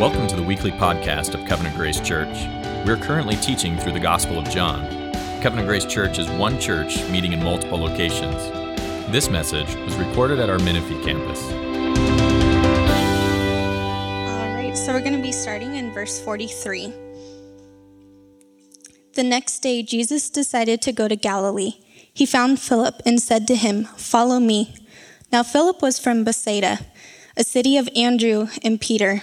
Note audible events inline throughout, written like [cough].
Welcome to the weekly podcast of Covenant Grace Church. We're currently teaching through the Gospel of John. Covenant Grace Church is one church meeting in multiple locations. This message was recorded at our Menifee campus. All right, so we're going to be starting in verse 43. The next day, Jesus decided to go to Galilee. He found Philip and said to him, Follow me. Now, Philip was from Bethsaida, a city of Andrew and Peter.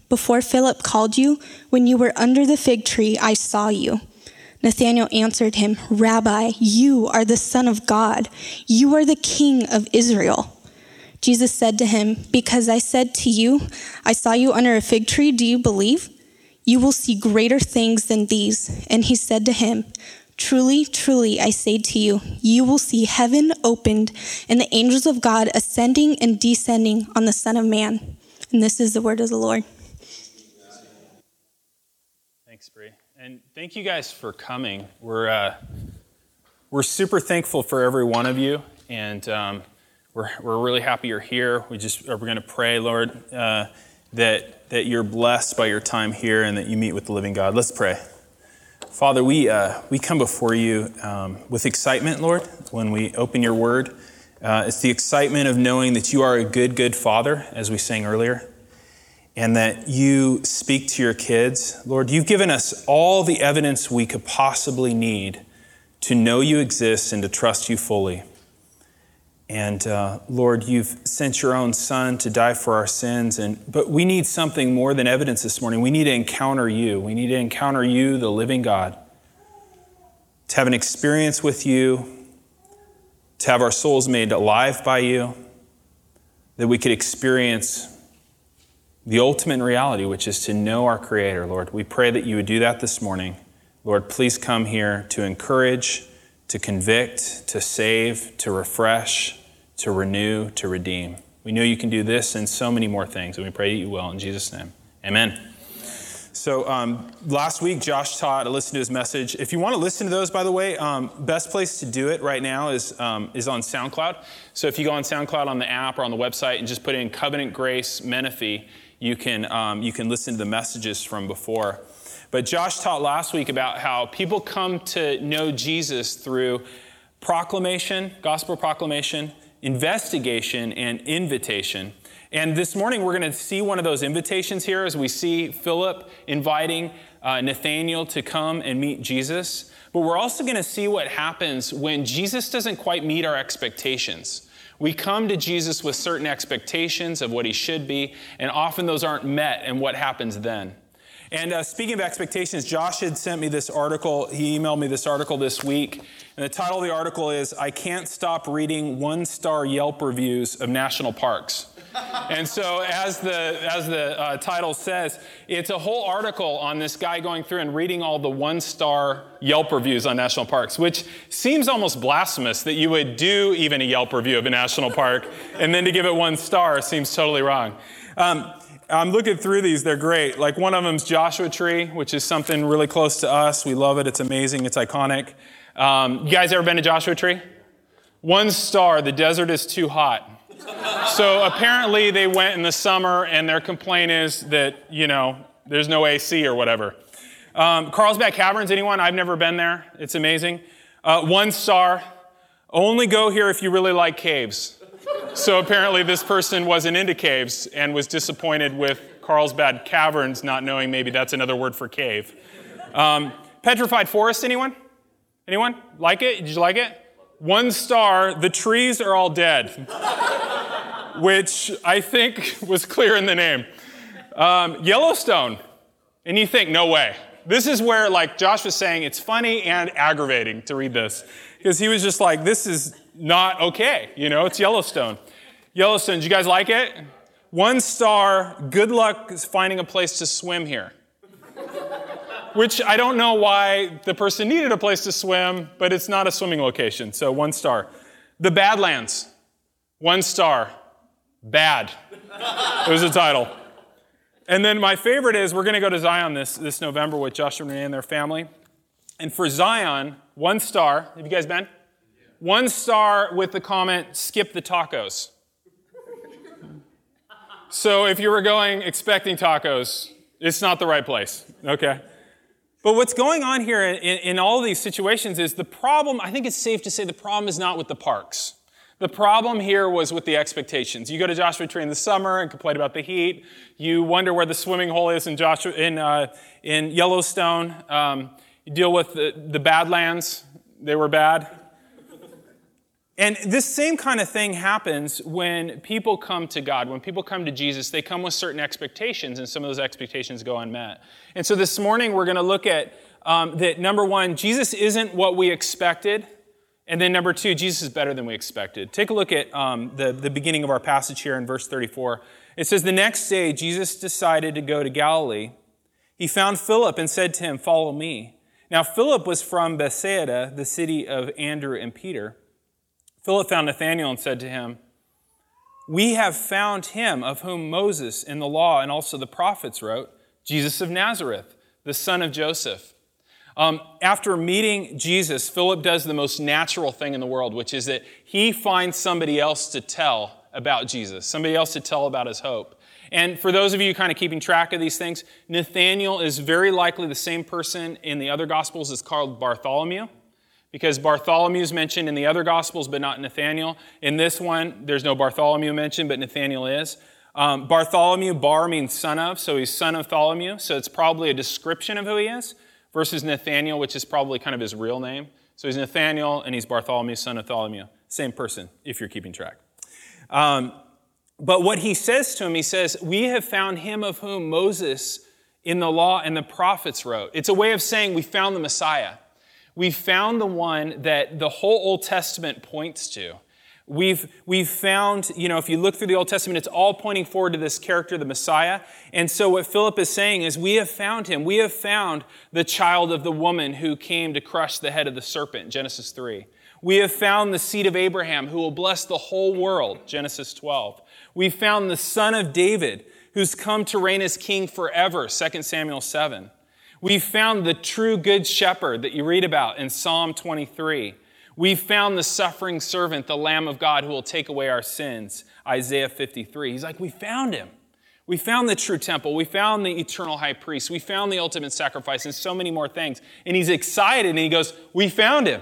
Before Philip called you, when you were under the fig tree, I saw you. Nathanael answered him, Rabbi, you are the Son of God. You are the King of Israel. Jesus said to him, Because I said to you, I saw you under a fig tree, do you believe? You will see greater things than these. And he said to him, Truly, truly, I say to you, you will see heaven opened and the angels of God ascending and descending on the Son of Man. And this is the word of the Lord. Thanks. And thank you guys for coming. We're, uh, we're super thankful for every one of you, and um, we're, we're really happy you're here. We just we're going to pray, Lord, uh, that, that you're blessed by your time here and that you meet with the living God. Let's pray. Father, we, uh, we come before you um, with excitement, Lord, when we open your word. Uh, it's the excitement of knowing that you are a good, good father, as we sang earlier, and that you speak to your kids. Lord, you've given us all the evidence we could possibly need to know you exist and to trust you fully. And uh, Lord, you've sent your own son to die for our sins. And, but we need something more than evidence this morning. We need to encounter you. We need to encounter you, the living God, to have an experience with you, to have our souls made alive by you, that we could experience the ultimate reality, which is to know our Creator, Lord. We pray that you would do that this morning. Lord, please come here to encourage, to convict, to save, to refresh to renew, to redeem. We know you can do this and so many more things, and we pray that you will. In Jesus' name, amen. So um, last week, Josh taught. I listened to his message. If you want to listen to those, by the way, um, best place to do it right now is um, is on SoundCloud. So if you go on SoundCloud on the app or on the website and just put in Covenant Grace Menifee, you can um, you can listen to the messages from before. But Josh taught last week about how people come to know Jesus through proclamation, gospel proclamation, investigation and invitation. And this morning we're going to see one of those invitations here as we see Philip inviting uh, Nathanael to come and meet Jesus. But we're also going to see what happens when Jesus doesn't quite meet our expectations. We come to Jesus with certain expectations of what he should be, and often those aren't met, and what happens then? And uh, speaking of expectations, Josh had sent me this article. He emailed me this article this week. And the title of the article is I Can't Stop Reading One Star Yelp Reviews of National Parks. And so, as the, as the uh, title says, it's a whole article on this guy going through and reading all the one star Yelp reviews on national parks, which seems almost blasphemous that you would do even a Yelp review of a national park and then to give it one star seems totally wrong. Um, I'm looking through these, they're great. Like one of them's Joshua Tree, which is something really close to us. We love it, it's amazing, it's iconic. Um, you guys ever been to Joshua Tree? One star, the desert is too hot. So apparently they went in the summer, and their complaint is that, you know, there's no AC or whatever. Um, Carlsbad Caverns, anyone? I've never been there. It's amazing. Uh, one star. Only go here if you really like caves. So apparently, this person wasn't into caves and was disappointed with Carlsbad Caverns, not knowing maybe that's another word for cave. Um, petrified forest, anyone? Anyone? Like it? Did you like it? One star, the trees are all dead, which I think was clear in the name. Um, Yellowstone, and you think, no way. This is where, like Josh was saying, it's funny and aggravating to read this because he was just like, this is not okay. You know, it's Yellowstone. Yellowstone, did you guys like it? one star, good luck finding a place to swim here. Which I don't know why the person needed a place to swim, but it's not a swimming location, so one star. The Badlands, one star, bad. It was the title. And then my favorite is we're going to go to Zion this, this November with Josh and Renee and their family. And for Zion, one star. Have you guys been? One star with the comment, skip the tacos. so if you were going expecting tacos, it's not the right place, okay? But what's going on here in, in all these situations is the problem, I think it's safe to say the problem is not with the parks. The problem here was with the expectations. You go to Joshua Tree in the summer and complain about the heat. You wonder where the swimming hole is in, Joshua, in, uh, in Yellowstone. Um, you deal with the, the Badlands. They were bad. And this same kind of thing happens when people come to God. When people come to Jesus, they come with certain expectations, and some of those expectations go unmet. And so this morning, we're going to look at um, that number one, Jesus isn't what we expected. And then number two, Jesus is better than we expected. Take a look at um, the, the beginning of our passage here in verse 34. It says, The next day, Jesus decided to go to Galilee. He found Philip and said to him, Follow me. Now, Philip was from Bethsaida, the city of Andrew and Peter. Philip found Nathanael and said to him, We have found him of whom Moses in the law and also the prophets wrote, Jesus of Nazareth, the son of Joseph. Um, after meeting Jesus, Philip does the most natural thing in the world, which is that he finds somebody else to tell about Jesus, somebody else to tell about his hope. And for those of you kind of keeping track of these things, Nathaniel is very likely the same person in the other Gospels as called Bartholomew, because Bartholomew is mentioned in the other Gospels, but not Nathaniel. In this one, there's no Bartholomew mentioned, but Nathaniel is. Um, Bartholomew, Bar means son of, so he's son of Tholomew, so it's probably a description of who he is versus Nathaniel, which is probably kind of his real name. So he's Nathaniel and he's Bartholomew, son of Tholomew. Same person, if you're keeping track. Um, but what he says to him, he says, We have found him of whom Moses in the law and the prophets wrote. It's a way of saying we found the Messiah. We found the one that the whole Old Testament points to. We've, we've found, you know, if you look through the Old Testament, it's all pointing forward to this character, the Messiah. And so what Philip is saying is, we have found him. We have found the child of the woman who came to crush the head of the serpent, Genesis 3. We have found the seed of Abraham who will bless the whole world, Genesis 12. We found the son of David who's come to reign as king forever, 2 Samuel 7. We found the true good shepherd that you read about in Psalm 23. We found the suffering servant, the Lamb of God, who will take away our sins. Isaiah 53. He's like, We found him. We found the true temple. We found the eternal high priest. We found the ultimate sacrifice and so many more things. And he's excited and he goes, We found him.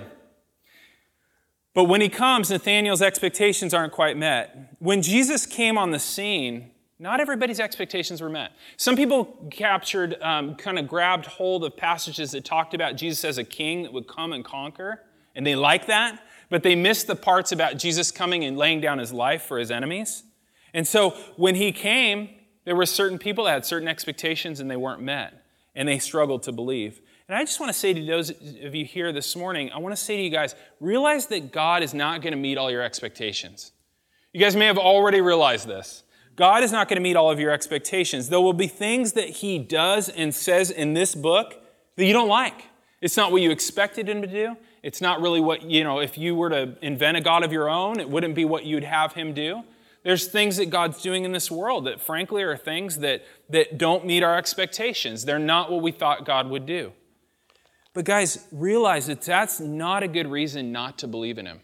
But when he comes, Nathanael's expectations aren't quite met. When Jesus came on the scene, not everybody's expectations were met. Some people captured, um, kind of grabbed hold of passages that talked about Jesus as a king that would come and conquer. And they like that, but they missed the parts about Jesus coming and laying down his life for his enemies. And so when he came, there were certain people that had certain expectations and they weren't met, and they struggled to believe. And I just want to say to those of you here this morning, I want to say to you guys, realize that God is not going to meet all your expectations. You guys may have already realized this. God is not going to meet all of your expectations. There will be things that He does and says in this book that you don't like. It's not what you expected Him to do. It's not really what, you know, if you were to invent a God of your own, it wouldn't be what you'd have him do. There's things that God's doing in this world that, frankly, are things that, that don't meet our expectations. They're not what we thought God would do. But, guys, realize that that's not a good reason not to believe in him.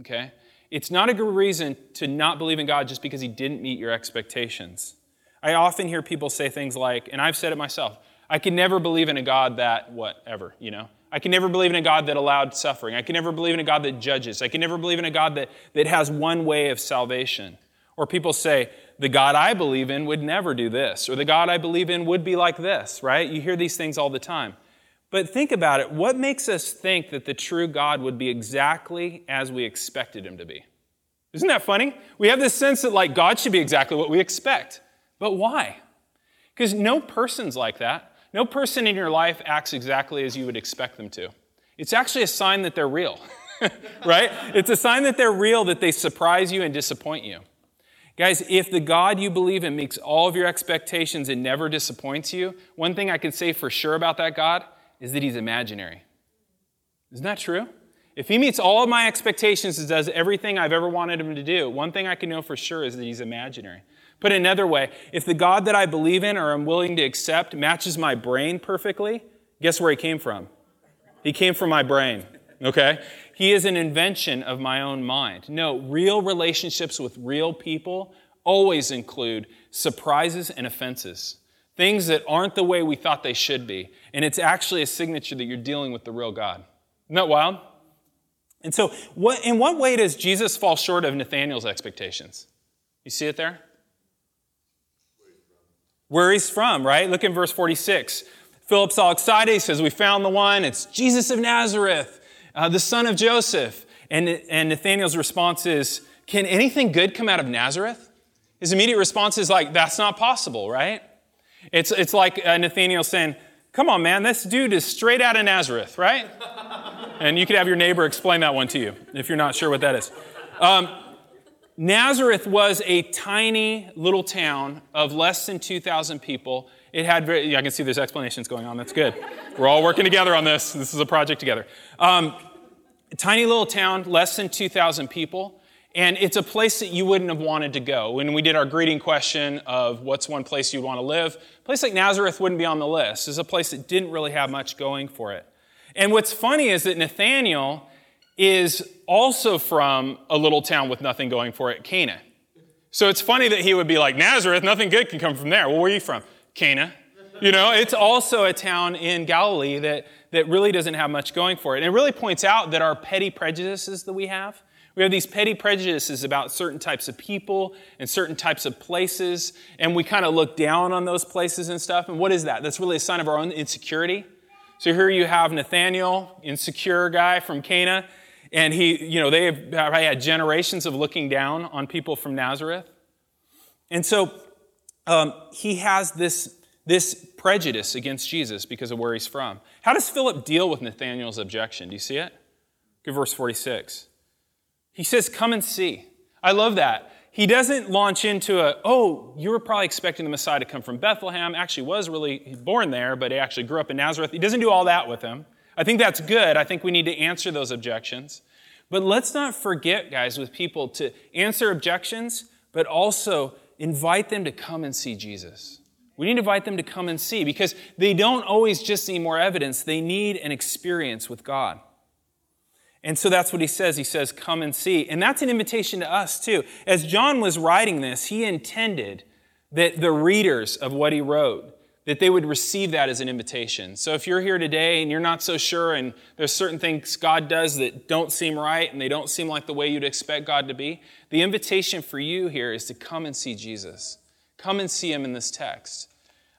Okay? It's not a good reason to not believe in God just because he didn't meet your expectations. I often hear people say things like, and I've said it myself, I can never believe in a God that, whatever, you know? I can never believe in a God that allowed suffering. I can never believe in a God that judges. I can never believe in a God that, that has one way of salvation. Or people say, the God I believe in would never do this, or the God I believe in would be like this, right? You hear these things all the time. But think about it. What makes us think that the true God would be exactly as we expected him to be? Isn't that funny? We have this sense that, like, God should be exactly what we expect. But why? Because no person's like that. No person in your life acts exactly as you would expect them to. It's actually a sign that they're real, [laughs] right? It's a sign that they're real that they surprise you and disappoint you. Guys, if the God you believe in meets all of your expectations and never disappoints you, one thing I can say for sure about that God is that he's imaginary. Isn't that true? If he meets all of my expectations and does everything I've ever wanted him to do, one thing I can know for sure is that he's imaginary. Put another way, if the God that I believe in or am willing to accept matches my brain perfectly, guess where he came from? He came from my brain, okay? He is an invention of my own mind. No, real relationships with real people always include surprises and offenses. Things that aren't the way we thought they should be. And it's actually a signature that you're dealing with the real God. Isn't that wild? And so, what, in what way does Jesus fall short of Nathanael's expectations? You see it there? Where he's from, right? Look in verse 46. Philip's all excited. He says, We found the one. It's Jesus of Nazareth, uh, the son of Joseph. And, and Nathanael's response is, Can anything good come out of Nazareth? His immediate response is like, That's not possible, right? It's, it's like uh, Nathanael saying, Come on, man, this dude is straight out of Nazareth, right? [laughs] and you could have your neighbor explain that one to you if you're not sure what that is. Um, Nazareth was a tiny little town of less than 2,000 people. It had very, I can see there's explanations going on. That's good. We're all working together on this. This is a project together. Um, tiny little town, less than 2,000 people. And it's a place that you wouldn't have wanted to go. When we did our greeting question of what's one place you'd want to live, a place like Nazareth wouldn't be on the list. It's a place that didn't really have much going for it. And what's funny is that Nathaniel is also from a little town with nothing going for it, Cana. So it's funny that he would be like, Nazareth, nothing good can come from there. Well, where are you from? Cana. You know, it's also a town in Galilee that, that really doesn't have much going for it. And it really points out that our petty prejudices that we have, we have these petty prejudices about certain types of people and certain types of places, and we kind of look down on those places and stuff. And what is that? That's really a sign of our own insecurity. So here you have Nathaniel, insecure guy from Cana, and he, you know, they have had generations of looking down on people from Nazareth. And so um, he has this, this prejudice against Jesus because of where he's from. How does Philip deal with Nathanael's objection? Do you see it? Good verse 46. He says, Come and see. I love that. He doesn't launch into a, oh, you were probably expecting the Messiah to come from Bethlehem. Actually, was really born there, but he actually grew up in Nazareth. He doesn't do all that with him. I think that's good. I think we need to answer those objections. But let's not forget, guys, with people to answer objections, but also invite them to come and see Jesus. We need to invite them to come and see because they don't always just need more evidence, they need an experience with God. And so that's what he says. He says, Come and see. And that's an invitation to us, too. As John was writing this, he intended that the readers of what he wrote that they would receive that as an invitation. So if you're here today and you're not so sure and there's certain things God does that don't seem right and they don't seem like the way you'd expect God to be, the invitation for you here is to come and see Jesus. Come and see him in this text.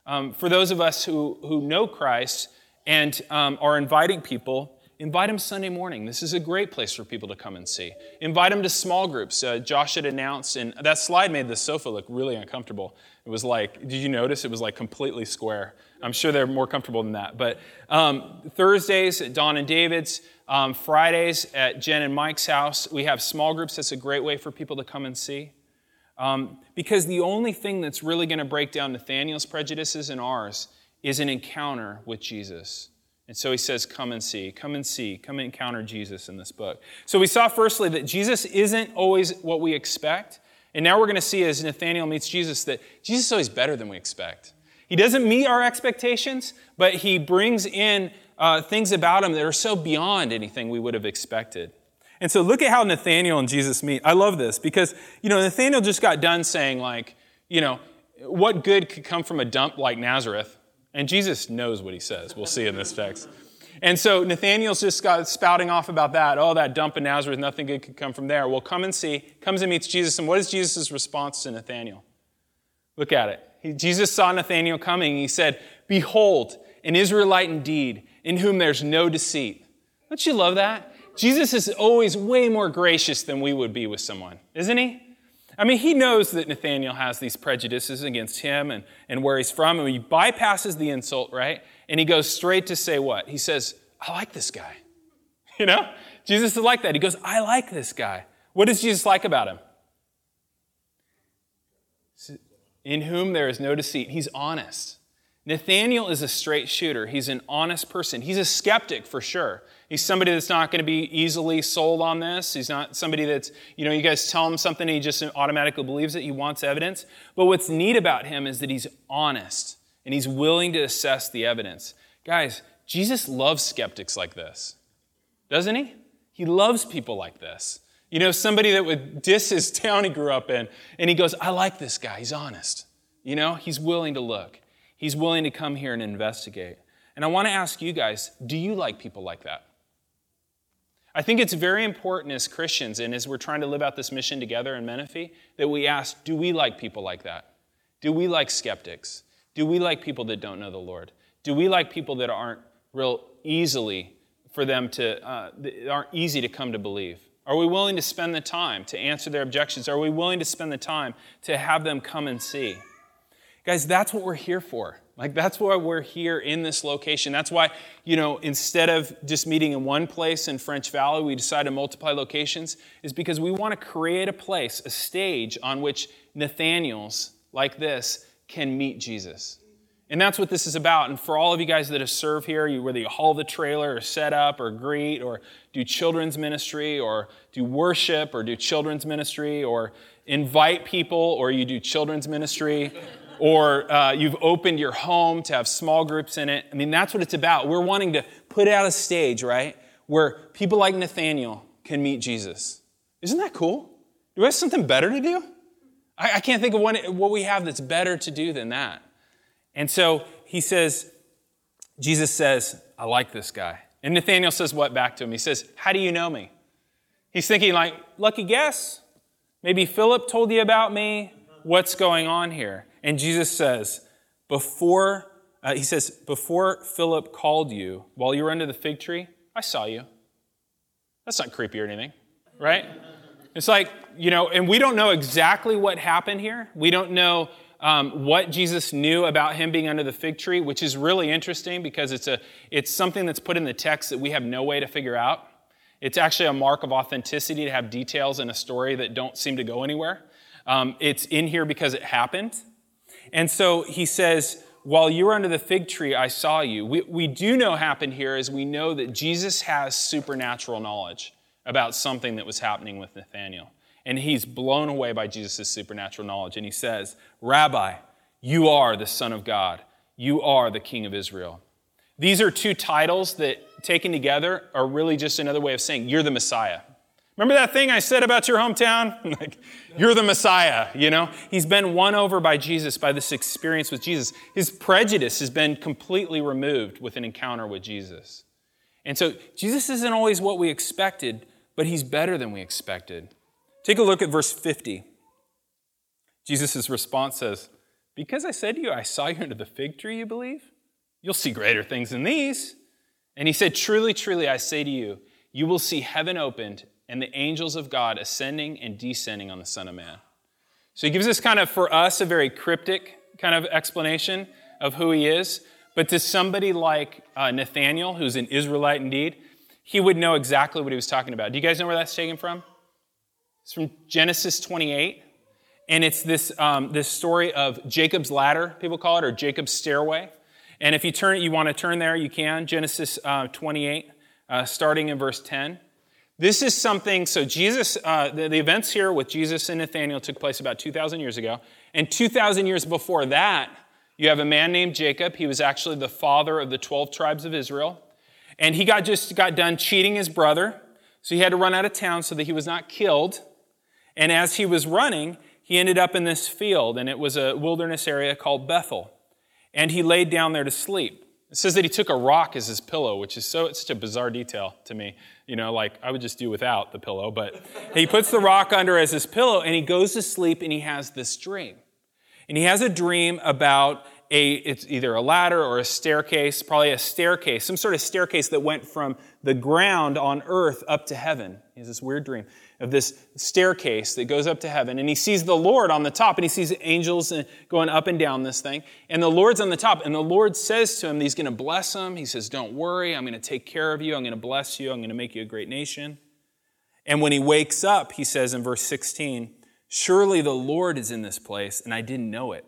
Um, for those of us who, who know Christ and um, are inviting people, Invite them Sunday morning. This is a great place for people to come and see. Invite them to small groups. Uh, Josh had announced, and that slide made the sofa look really uncomfortable. It was like, did you notice? It was like completely square. I'm sure they're more comfortable than that. But um, Thursdays at Don and David's, um, Fridays at Jen and Mike's house, we have small groups. That's a great way for people to come and see. Um, because the only thing that's really going to break down Nathaniel's prejudices and ours is an encounter with Jesus. And so he says, Come and see, come and see, come and encounter Jesus in this book. So we saw firstly that Jesus isn't always what we expect. And now we're going to see as Nathaniel meets Jesus that Jesus is always better than we expect. He doesn't meet our expectations, but he brings in uh, things about him that are so beyond anything we would have expected. And so look at how Nathaniel and Jesus meet. I love this because, you know, Nathaniel just got done saying, like, you know, what good could come from a dump like Nazareth? And Jesus knows what he says. We'll see in this text. And so Nathaniel's just got spouting off about that. Oh, that dump in Nazareth, nothing good could come from there. Well, come and see. Comes and meets Jesus. And what is Jesus' response to Nathaniel? Look at it. He, Jesus saw Nathaniel coming. He said, Behold, an Israelite indeed, in whom there's no deceit. Don't you love that? Jesus is always way more gracious than we would be with someone, isn't he? I mean, he knows that Nathaniel has these prejudices against him and, and where he's from, and he bypasses the insult, right? And he goes straight to say what? He says, I like this guy. [laughs] You know? Jesus is like that. He goes, I like this guy. What does Jesus like about him? in whom there is no deceit. He's honest. Nathaniel is a straight shooter. He's an honest person. He's a skeptic for sure. He's somebody that's not going to be easily sold on this. He's not somebody that's, you know, you guys tell him something and he just automatically believes it. He wants evidence. But what's neat about him is that he's honest and he's willing to assess the evidence. Guys, Jesus loves skeptics like this, doesn't he? He loves people like this. You know, somebody that would diss his town he grew up in, and he goes, I like this guy. He's honest. You know, he's willing to look, he's willing to come here and investigate. And I want to ask you guys do you like people like that? I think it's very important as Christians and as we're trying to live out this mission together in Menifee that we ask do we like people like that? Do we like skeptics? Do we like people that don't know the Lord? Do we like people that aren't real easily for them to, uh, aren't easy to come to believe? Are we willing to spend the time to answer their objections? Are we willing to spend the time to have them come and see? Guys, that's what we're here for. Like, that's why we're here in this location. That's why, you know, instead of just meeting in one place in French Valley, we decided to multiply locations, is because we want to create a place, a stage on which Nathaniels like this can meet Jesus. And that's what this is about. And for all of you guys that have served here, you, whether you haul the trailer or set up or greet or do children's ministry or do worship or do children's ministry or invite people or you do children's ministry or uh, you've opened your home to have small groups in it. I mean, that's what it's about. We're wanting to put out a stage, right, where people like Nathaniel can meet Jesus. Isn't that cool? Do we have something better to do? I, I can't think of one, what we have that's better to do than that. And so he says, Jesus says, I like this guy. And Nathaniel says what back to him? He says, How do you know me? He's thinking, like, lucky guess. Maybe Philip told you about me. What's going on here? And Jesus says, Before, uh, he says, Before Philip called you while you were under the fig tree, I saw you. That's not creepy or anything, right? It's like, you know, and we don't know exactly what happened here. We don't know um, what Jesus knew about him being under the fig tree, which is really interesting because it's, a, it's something that's put in the text that we have no way to figure out. It's actually a mark of authenticity to have details in a story that don't seem to go anywhere. Um, it's in here because it happened. And so he says, While you were under the fig tree, I saw you. We, we do know happened here is we know that Jesus has supernatural knowledge about something that was happening with Nathanael. And he's blown away by Jesus' supernatural knowledge. And he says, Rabbi, you are the Son of God. You are the King of Israel. These are two titles that, taken together, are really just another way of saying, You're the Messiah. Remember that thing I said about your hometown? [laughs] like, you're the Messiah, you know? He's been won over by Jesus, by this experience with Jesus. His prejudice has been completely removed with an encounter with Jesus. And so, Jesus isn't always what we expected, but he's better than we expected. Take a look at verse 50. Jesus' response says, Because I said to you, I saw you under the fig tree, you believe? You'll see greater things than these. And he said, Truly, truly, I say to you, you will see heaven opened and the angels of God ascending and descending on the Son of Man. So he gives us kind of, for us, a very cryptic kind of explanation of who he is. But to somebody like uh, Nathaniel, who's an Israelite indeed, he would know exactly what he was talking about. Do you guys know where that's taken from? It's from Genesis 28. And it's this, um, this story of Jacob's ladder, people call it, or Jacob's stairway. And if you turn, you want to turn there, you can. Genesis uh, 28, uh, starting in verse 10. This is something, so Jesus, uh, the, the, events here with Jesus and Nathaniel took place about 2,000 years ago. And 2,000 years before that, you have a man named Jacob. He was actually the father of the 12 tribes of Israel. And he got just got done cheating his brother. So he had to run out of town so that he was not killed. And as he was running, he ended up in this field, and it was a wilderness area called Bethel. And he laid down there to sleep. It says that he took a rock as his pillow, which is so it's such a bizarre detail to me. You know, like I would just do without the pillow, but [laughs] he puts the rock under as his pillow and he goes to sleep and he has this dream. And he has a dream about a it's either a ladder or a staircase, probably a staircase, some sort of staircase that went from the ground on earth up to heaven. He has this weird dream of this staircase that goes up to heaven. And he sees the Lord on the top, and he sees angels going up and down this thing. And the Lord's on the top, and the Lord says to him, He's going to bless him. He says, Don't worry, I'm going to take care of you. I'm going to bless you. I'm going to make you a great nation. And when he wakes up, he says in verse 16, Surely the Lord is in this place, and I didn't know it.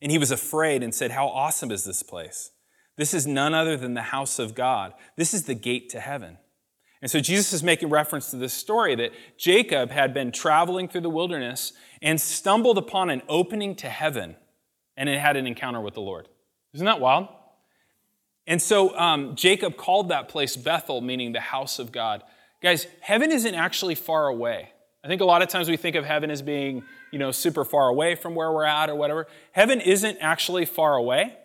And he was afraid and said, How awesome is this place? This is none other than the house of God. This is the gate to heaven. And so Jesus is making reference to this story that Jacob had been traveling through the wilderness and stumbled upon an opening to heaven and it had an encounter with the Lord. Isn't that wild? And so um, Jacob called that place Bethel, meaning the house of God. Guys, heaven isn't actually far away. I think a lot of times we think of heaven as being, you know, super far away from where we're at or whatever. Heaven isn't actually far away.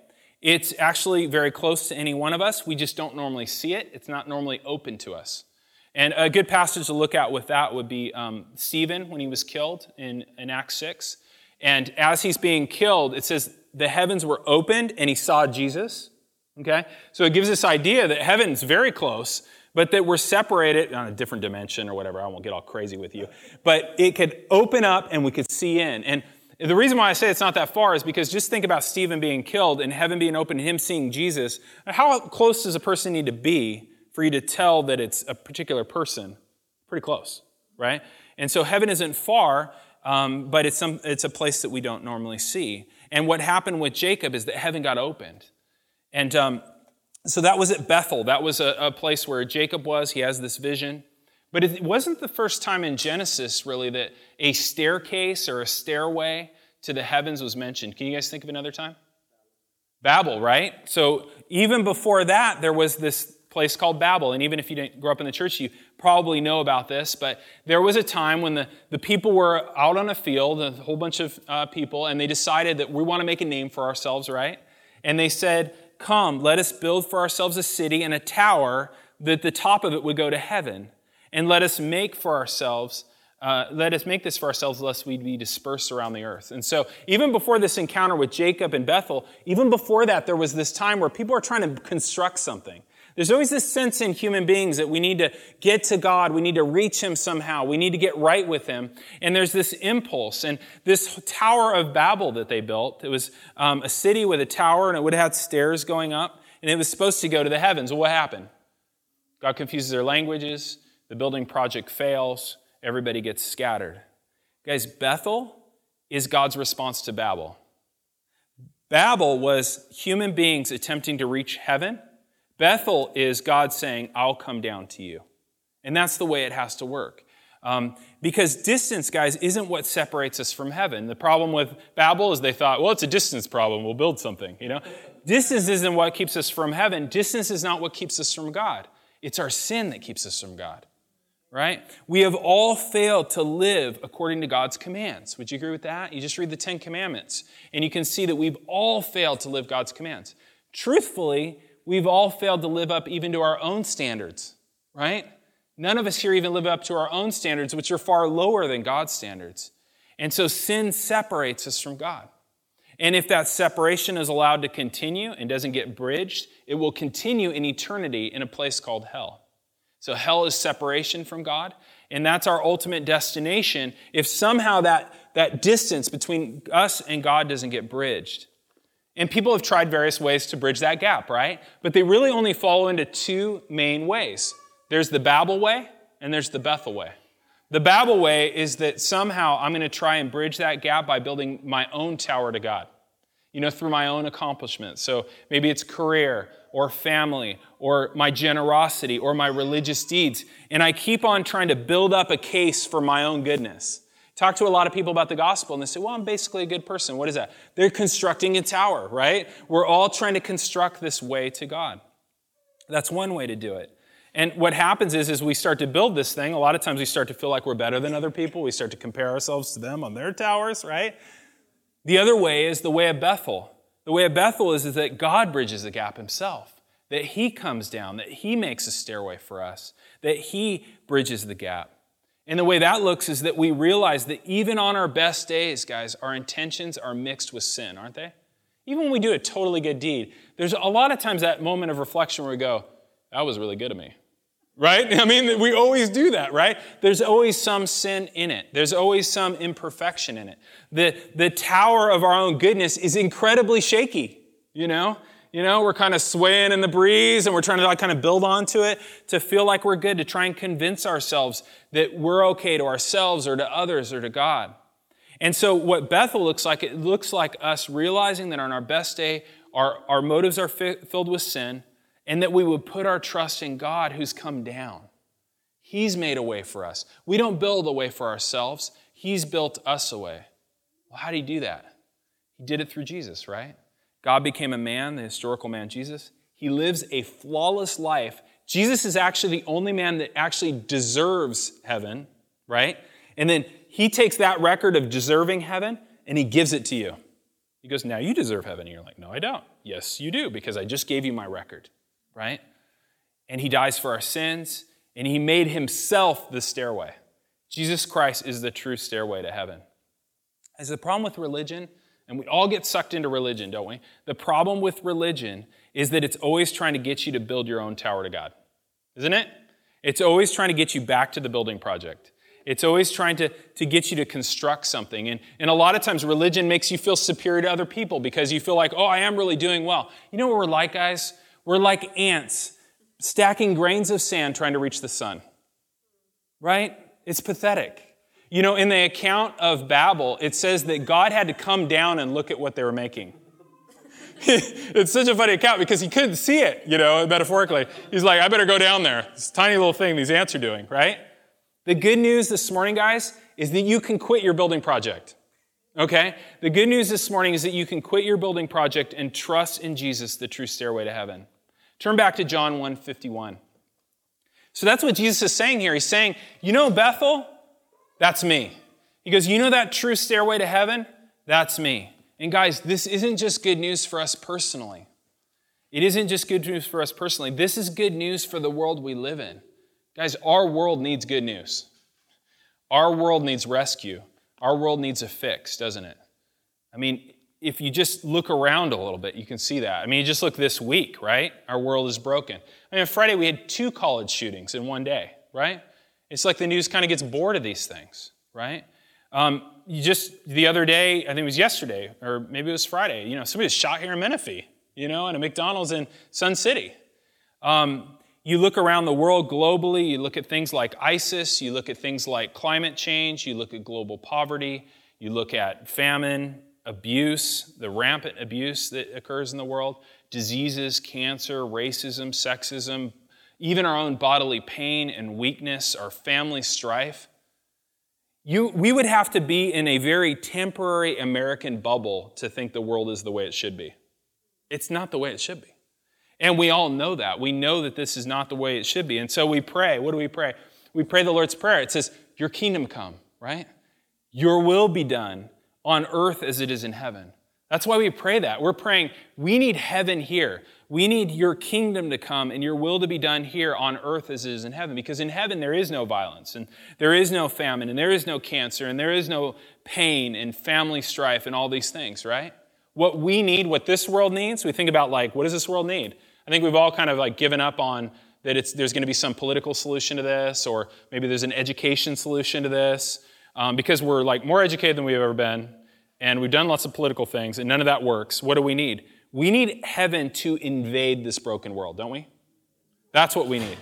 It's actually very close to any one of us. We just don't normally see it. It's not normally open to us. And a good passage to look at with that would be um, Stephen when he was killed in, in Acts 6. And as he's being killed, it says the heavens were opened and he saw Jesus. Okay? So it gives this idea that heaven's very close, but that we're separated on a different dimension or whatever. I won't get all crazy with you. But it could open up and we could see in. And the reason why I say it's not that far is because just think about Stephen being killed and heaven being open and him seeing Jesus. How close does a person need to be for you to tell that it's a particular person? Pretty close, right? And so heaven isn't far, um, but it's, some, it's a place that we don't normally see. And what happened with Jacob is that heaven got opened. And um, so that was at Bethel. That was a, a, place where Jacob was. He has this vision. But it wasn't the first time in Genesis, really, that a staircase or a stairway to the heavens was mentioned. Can you guys think of another time? Babel, right? So even before that, there was this place called Babel. And even if you didn't grow up in the church, you probably know about this. But there was a time when the, the people were out on a field, a whole bunch of uh, people, and they decided that we want to make a name for ourselves, right? And they said, Come, let us build for ourselves a city and a tower that the top of it would go to heaven. And let us make for ourselves uh, let us make this for ourselves lest we be dispersed around the earth. And so, even before this encounter with Jacob and Bethel, even before that, there was this time where people are trying to construct something. There's always this sense in human beings that we need to get to God, we need to reach Him somehow, we need to get right with Him. And there's this impulse. And this Tower of Babel that they built, it was um, a city with a tower and it would have had stairs going up, and it was supposed to go to the heavens. Well, what happened? God confuses their languages, the building project fails, everybody gets scattered. Guys, Bethel is God's response to Babel. Babel was human beings attempting to reach heaven Bethel is God saying, I'll come down to you. And that's the way it has to work. Um, because distance, guys, isn't what separates us from heaven. The problem with Babel is they thought, well, it's a distance problem. We'll build something, you know? Distance isn't what keeps us from heaven. Distance is not what keeps us from God. It's our sin that keeps us from God, right? We have all failed to live according to God's commands. Would you agree with that? You just read the Ten Commandments, and you can see that we've all failed to live God's commands. Truthfully, we've all failed to live up even to our own standards, right? None of us here even live up to our own standards, which are far lower than God's standards. And so sin separates us from God. And if that separation is allowed to continue and doesn't get bridged, it will continue in eternity in a place called hell. So hell is separation from God, and that's our ultimate destination if somehow that, that distance between us and God doesn't get bridged. And people have tried various ways to bridge that gap, right? But they really only fall into two main ways there's the Babel way, and there's the Bethel way. The Babel way is that somehow I'm going to try and bridge that gap by building my own tower to God, you know, through my own accomplishments. So maybe it's career or family or my generosity or my religious deeds. And I keep on trying to build up a case for my own goodness. Talk to a lot of people about the gospel and they say, well, I'm basically a good person. What is that? They're constructing a tower, right? We're all trying to construct this way to God. That's one way to do it. And what happens is, as we start to build this thing, a lot of times we start to feel like we're better than other people. We start to compare ourselves to them on their towers, right? The other way is the way of Bethel. The way of Bethel is, is that God bridges the gap himself, that he comes down, that he makes a stairway for us, that he bridges the gap. And the way that looks is that we realize that even on our best days, guys, our intentions are mixed with sin, aren't they? Even when we do a totally good deed, there's a lot of times that moment of reflection where we go, that was really good of me. Right? [laughs] I mean, we always do that, right? There's always some sin in it. There's always some imperfection in it. The, the tower of our own goodness is incredibly shaky, you know? You know, we're kind of swaying in the breeze and we're trying to like kind of build onto it to feel like we're good, to try and convince ourselves that we're okay to ourselves or to others or to God. And so, what Bethel looks like, it looks like us realizing that on our best day, our, our motives are fi- filled with sin, and that we would put our trust in God who's come down. He's made a way for us. We don't build a way for ourselves, He's built us a way. Well, how did he do that? He did it through Jesus, right? God became a man, the historical man Jesus. He lives a flawless life. Jesus is actually the only man that actually deserves heaven, right? And then he takes that record of deserving heaven and he gives it to you. He goes, Now you deserve heaven. And you're like, No, I don't. Yes, you do, because I just gave you my record, right? And he dies for our sins and he made himself the stairway. Jesus Christ is the true stairway to heaven. As the problem with religion and we all get sucked into religion, don't we? The problem with religion is that it's always trying to get you to build your own tower to God, isn't it? It's always trying to get you back to the building project. It's always trying to, to get you to construct something. And, and a lot of times, religion makes you feel superior to other people because you feel like, oh, I am really doing well. You know what we're like, guys? We're like ants stacking grains of sand trying to reach the sun. Right? It's pathetic. You know, in the account of Babel, it says that God had to come down and look at what they were making. [laughs] it's such a funny account because he couldn't see it, you know, metaphorically. He's like, I better go down there. This tiny little thing these ants are doing, right? The good news this morning, guys, is that you can quit your building project. Okay? The good news this morning is that you can quit your building project and trust in Jesus, the true stairway to heaven. Turn back to John 1 51. So that's what Jesus is saying here. He's saying, you know, Bethel, that's me. He goes, You know that true stairway to heaven? That's me. And guys, this isn't just good news for us personally. It isn't just good news for us personally. This is good news for the world we live in. Guys, our world needs good news. Our world needs rescue. Our world needs a fix, doesn't it? I mean, if you just look around a little bit, you can see that. I mean, you just look this week, right? Our world is broken. I mean, Friday we had two college shootings in one day, right? It's like the news kind of gets bored of these things, right? Um, just the other day, I think it was yesterday, or maybe it was Friday, you know, somebody was shot here in Menifee, you know, in a McDonald's in Sun City. Um, you look around the world globally, you look at things like ISIS, you look at things like climate change, you look at global poverty, you look at famine, abuse, the rampant abuse that occurs in the world, diseases, cancer, racism, sexism, even our own bodily pain and weakness, our family strife. You, we would have to be in a very temporary American bubble to think the world is the way it should be. It's not the way it should be. And we all know that. We know that this is not the way it should be. And so we pray. What do we pray? We pray the Lord's Prayer. It says, Your kingdom come, right? Your will be done on earth as it is in heaven. That's why we pray that. We're praying, we need heaven here. We need your kingdom to come and your will to be done here on earth as it is in heaven. Because in heaven there is no violence, and there is no famine, and there is no cancer, and there is no pain and family strife and all these things, right? What we need, what this world needs, we think about like, what does this world need? I think we've all kind of like given up on that it's, there's going to be some political solution to this, or maybe there's an education solution to this, um, because we're like more educated than we've ever been, and we've done lots of political things, and none of that works. What do we need? We need heaven to invade this broken world, don't we? That's what we need.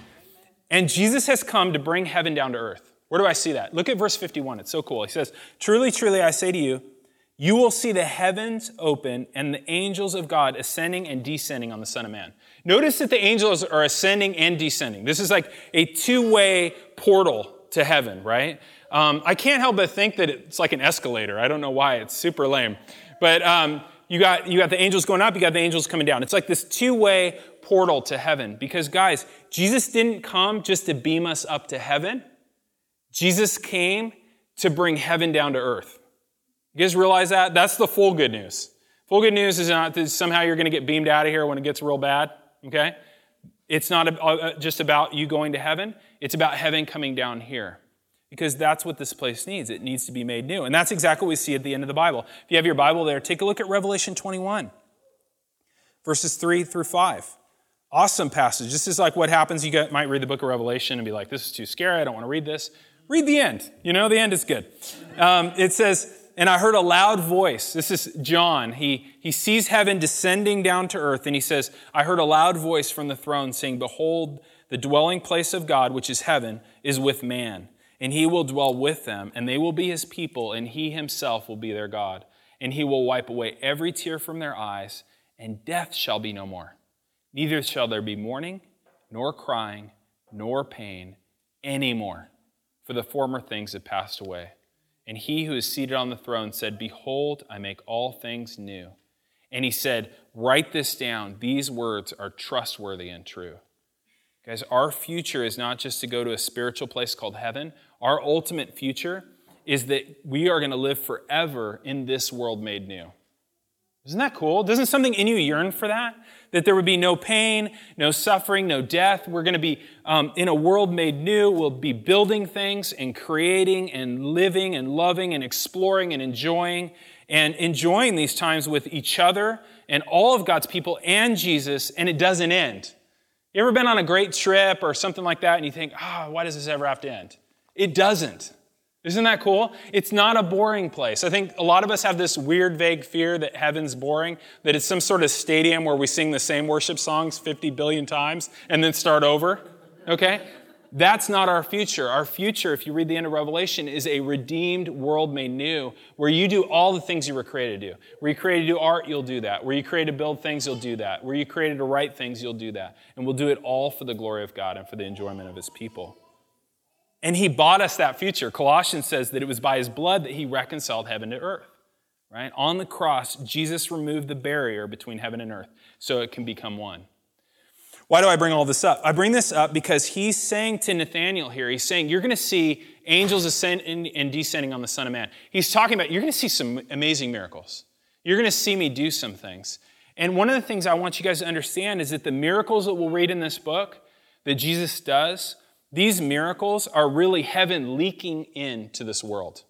And Jesus has come to bring heaven down to earth. Where do I see that? Look at verse 51. It's so cool. He says, Truly, truly, I say to you, you will see the heavens open and the angels of God ascending and descending on the Son of Man. Notice that the angels are ascending and descending. This is like a two way portal to heaven, right? Um, I can't help but think that it's like an escalator. I don't know why. It's super lame. But um, you got, you got the angels going up, you got the angels coming down. It's like this two way portal to heaven. Because, guys, Jesus didn't come just to beam us up to heaven, Jesus came to bring heaven down to earth. You guys realize that? That's the full good news. Full good news is not that somehow you're going to get beamed out of here when it gets real bad, okay? It's not uh, just about you going to heaven, it's about heaven coming down here because that's what this place needs. It needs to be made new. And that's exactly what we see at the end of the Bible. If you have your Bible there, take a look at Revelation 21, verses 3 through 5. Awesome passage. This is like what happens. You might read the book of Revelation and be like, this is too scary. I don't want to read this. Read the end. You know, the end is good. Um, it says, and I heard a loud voice. This is John. He, he sees heaven descending down to earth, and he says, I heard a loud voice from the throne saying, Behold, the dwelling place of God, which is heaven, is with man and he will dwell with them, and they will be his people, and he himself will be their God. And he will wipe away every tear from their eyes, and death shall be no more. Neither shall there be mourning, nor crying, nor pain any more, for the former things have passed away. And he who is seated on the throne said, Behold, I make all things new. And he said, Write this down. These words are trustworthy and true. Guys, our future is not just to go to a spiritual place called heaven. Our ultimate future is that we are going to live forever in this world made new. Isn't that cool? Doesn't something in you yearn for that? That there would be no pain, no suffering, no death. We're going to be um, in a world made new. We'll be building things and creating and living and loving and exploring and enjoying and enjoying these times with each other and all of God's people and Jesus, and it doesn't end. You ever been on a great trip or something like that and you think, ah, oh, why does this ever have to end? It doesn't. Isn't that cool? It's not a boring place. I think a lot of us have this weird, vague fear that heaven's boring, that it's some sort of stadium where we sing the same worship songs 50 billion times and then start over. Okay? That's not our future. Our future, if you read the end of Revelation, is a redeemed world made new, where you do all the things you were created to do. Where you created to do art, you'll do that. Where you created to build things, you'll do that. Where you created to write things, you'll do that. And we'll do it all for the glory of God and for the enjoyment of His people. And He bought us that future. Colossians says that it was by His blood that He reconciled heaven to earth. Right? On the cross, Jesus removed the barrier between heaven and earth so it can become one. Why do I bring all this up? I bring this up because he's saying to Nathaniel here, he's saying, You're going to see angels ascending and descending on the Son of Man. He's talking about, You're going to see some amazing miracles. You're going to see me do some things. And one of the things I want you guys to understand is that the miracles that we'll read in this book that Jesus does, these miracles are really heaven leaking into this world.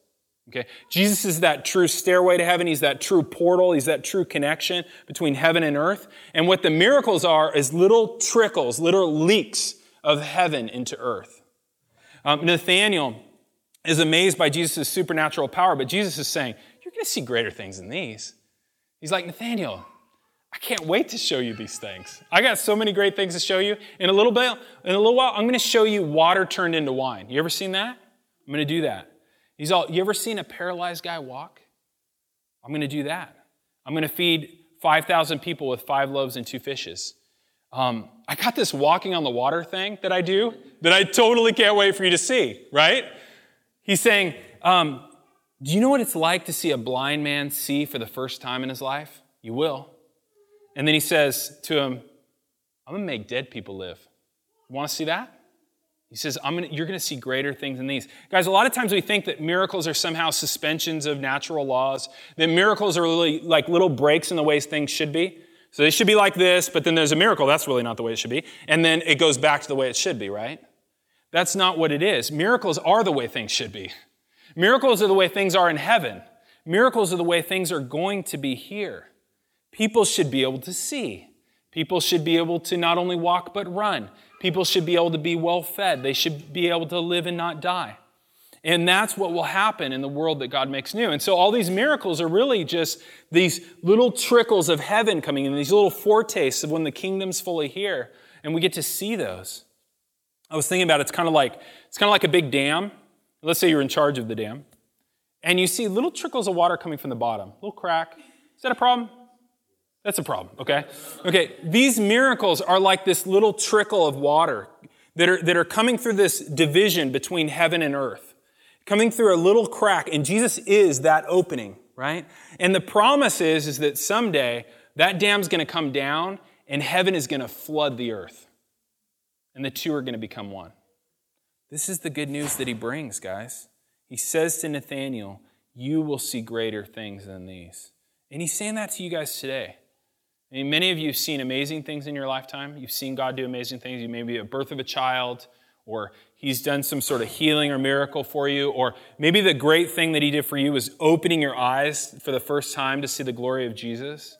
Okay? Jesus is that true stairway to heaven. He's that true portal. He's that true connection between heaven and earth. And what the miracles are is little trickles, little leaks of heaven into earth. Um, Nathaniel is amazed by Jesus' supernatural power, but Jesus is saying, You're going to see greater things than these. He's like, Nathaniel, I can't wait to show you these things. I got so many great things to show you. In a little bit, in a little while, I'm going to show you water turned into wine. You ever seen that? I'm going to do that. He's all, you ever seen a paralyzed guy walk? I'm going to do that. I'm going to feed 5,000 people with five loaves and two fishes. Um, I got this walking on the water thing that I do that I totally can't wait for you to see, right? He's saying, um, Do you know what it's like to see a blind man see for the first time in his life? You will. And then he says to him, I'm going to make dead people live. Want to see that? He says, I'm gonna, You're going to see greater things than these. Guys, a lot of times we think that miracles are somehow suspensions of natural laws, that miracles are really like little breaks in the ways things should be. So they should be like this, but then there's a miracle. That's really not the way it should be. And then it goes back to the way it should be, right? That's not what it is. Miracles are the way things should be. Miracles are the way things are in heaven. Miracles are the way things are going to be here. People should be able to see. People should be able to not only walk but run. People should be able to be well fed. They should be able to live and not die. And that's what will happen in the world that God makes new. And so all these miracles are really just these little trickles of heaven coming in, these little foretastes of when the kingdom's fully here. And we get to see those. I was thinking about it, it's kind of like it's kind of like a big dam. Let's say you're in charge of the dam. And you see little trickles of water coming from the bottom, little crack. Is that a problem? That's a problem, okay? Okay, these miracles are like this little trickle of water that are, that are coming through this division between heaven and earth, coming through a little crack, and Jesus is that opening, right? And the promise is, is that someday that dam's gonna come down and heaven is gonna flood the earth, and the two are gonna become one. This is the good news that he brings, guys. He says to Nathaniel, You will see greater things than these. And he's saying that to you guys today. I mean, many of you have seen amazing things in your lifetime. You've seen God do amazing things. You may be a birth of a child, or He's done some sort of healing or miracle for you, or maybe the great thing that He did for you was opening your eyes for the first time to see the glory of Jesus.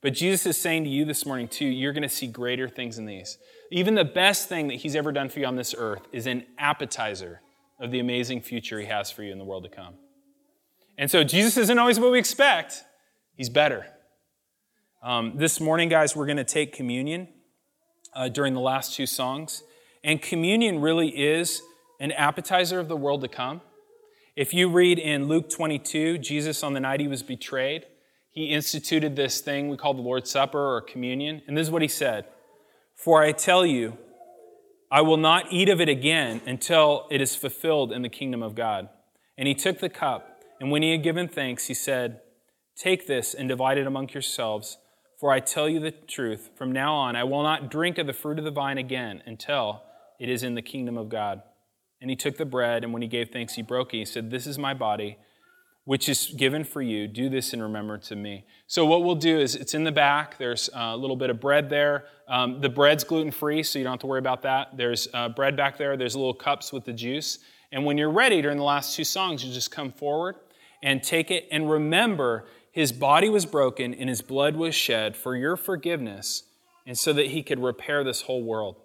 But Jesus is saying to you this morning, too, you're going to see greater things than these. Even the best thing that He's ever done for you on this earth is an appetizer of the amazing future He has for you in the world to come. And so Jesus isn't always what we expect, He's better. Um, this morning, guys, we're going to take communion uh, during the last two songs. And communion really is an appetizer of the world to come. If you read in Luke 22, Jesus on the night he was betrayed, he instituted this thing we call the Lord's Supper or communion. And this is what he said For I tell you, I will not eat of it again until it is fulfilled in the kingdom of God. And he took the cup, and when he had given thanks, he said, Take this and divide it among yourselves. For I tell you the truth, from now on I will not drink of the fruit of the vine again until it is in the kingdom of God. And he took the bread, and when he gave thanks, he broke it. He said, This is my body, which is given for you. Do this in remembrance of me. So, what we'll do is it's in the back. There's a little bit of bread there. Um, the bread's gluten free, so you don't have to worry about that. There's uh, bread back there. There's little cups with the juice. And when you're ready during the last two songs, you just come forward and take it. And remember, his body was broken and his blood was shed for your forgiveness, and so that he could repair this whole world.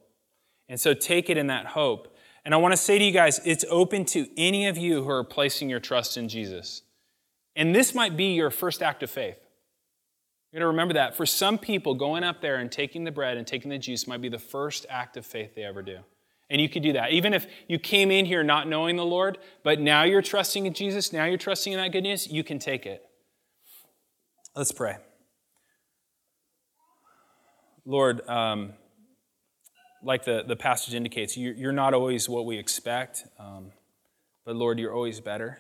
And so, take it in that hope. And I want to say to you guys, it's open to any of you who are placing your trust in Jesus. And this might be your first act of faith. You're going to remember that. For some people, going up there and taking the bread and taking the juice might be the first act of faith they ever do. And you could do that. Even if you came in here not knowing the Lord, but now you're trusting in Jesus, now you're trusting in that good news, you can take it. Let's pray. Lord, um, like the, the passage indicates, you're not always what we expect, um, but Lord, you're always better.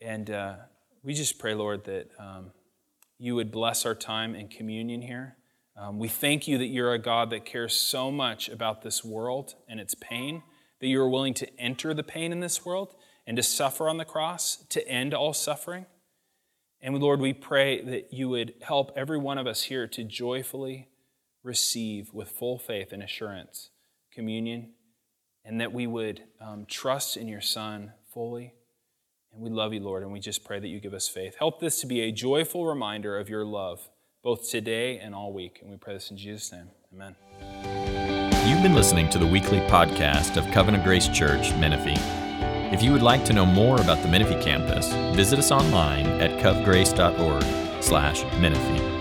And uh, we just pray, Lord, that um, you would bless our time in communion here. Um, we thank you that you're a God that cares so much about this world and its pain, that you are willing to enter the pain in this world and to suffer on the cross to end all suffering. And Lord, we pray that you would help every one of us here to joyfully receive with full faith and assurance communion, and that we would um, trust in your Son fully. And we love you, Lord, and we just pray that you give us faith. Help this to be a joyful reminder of your love, both today and all week. And we pray this in Jesus' name. Amen. You've been listening to the weekly podcast of Covenant Grace Church, Menifee. If you would like to know more about the Menifee campus, visit us online at covgrace.org slash Menifee.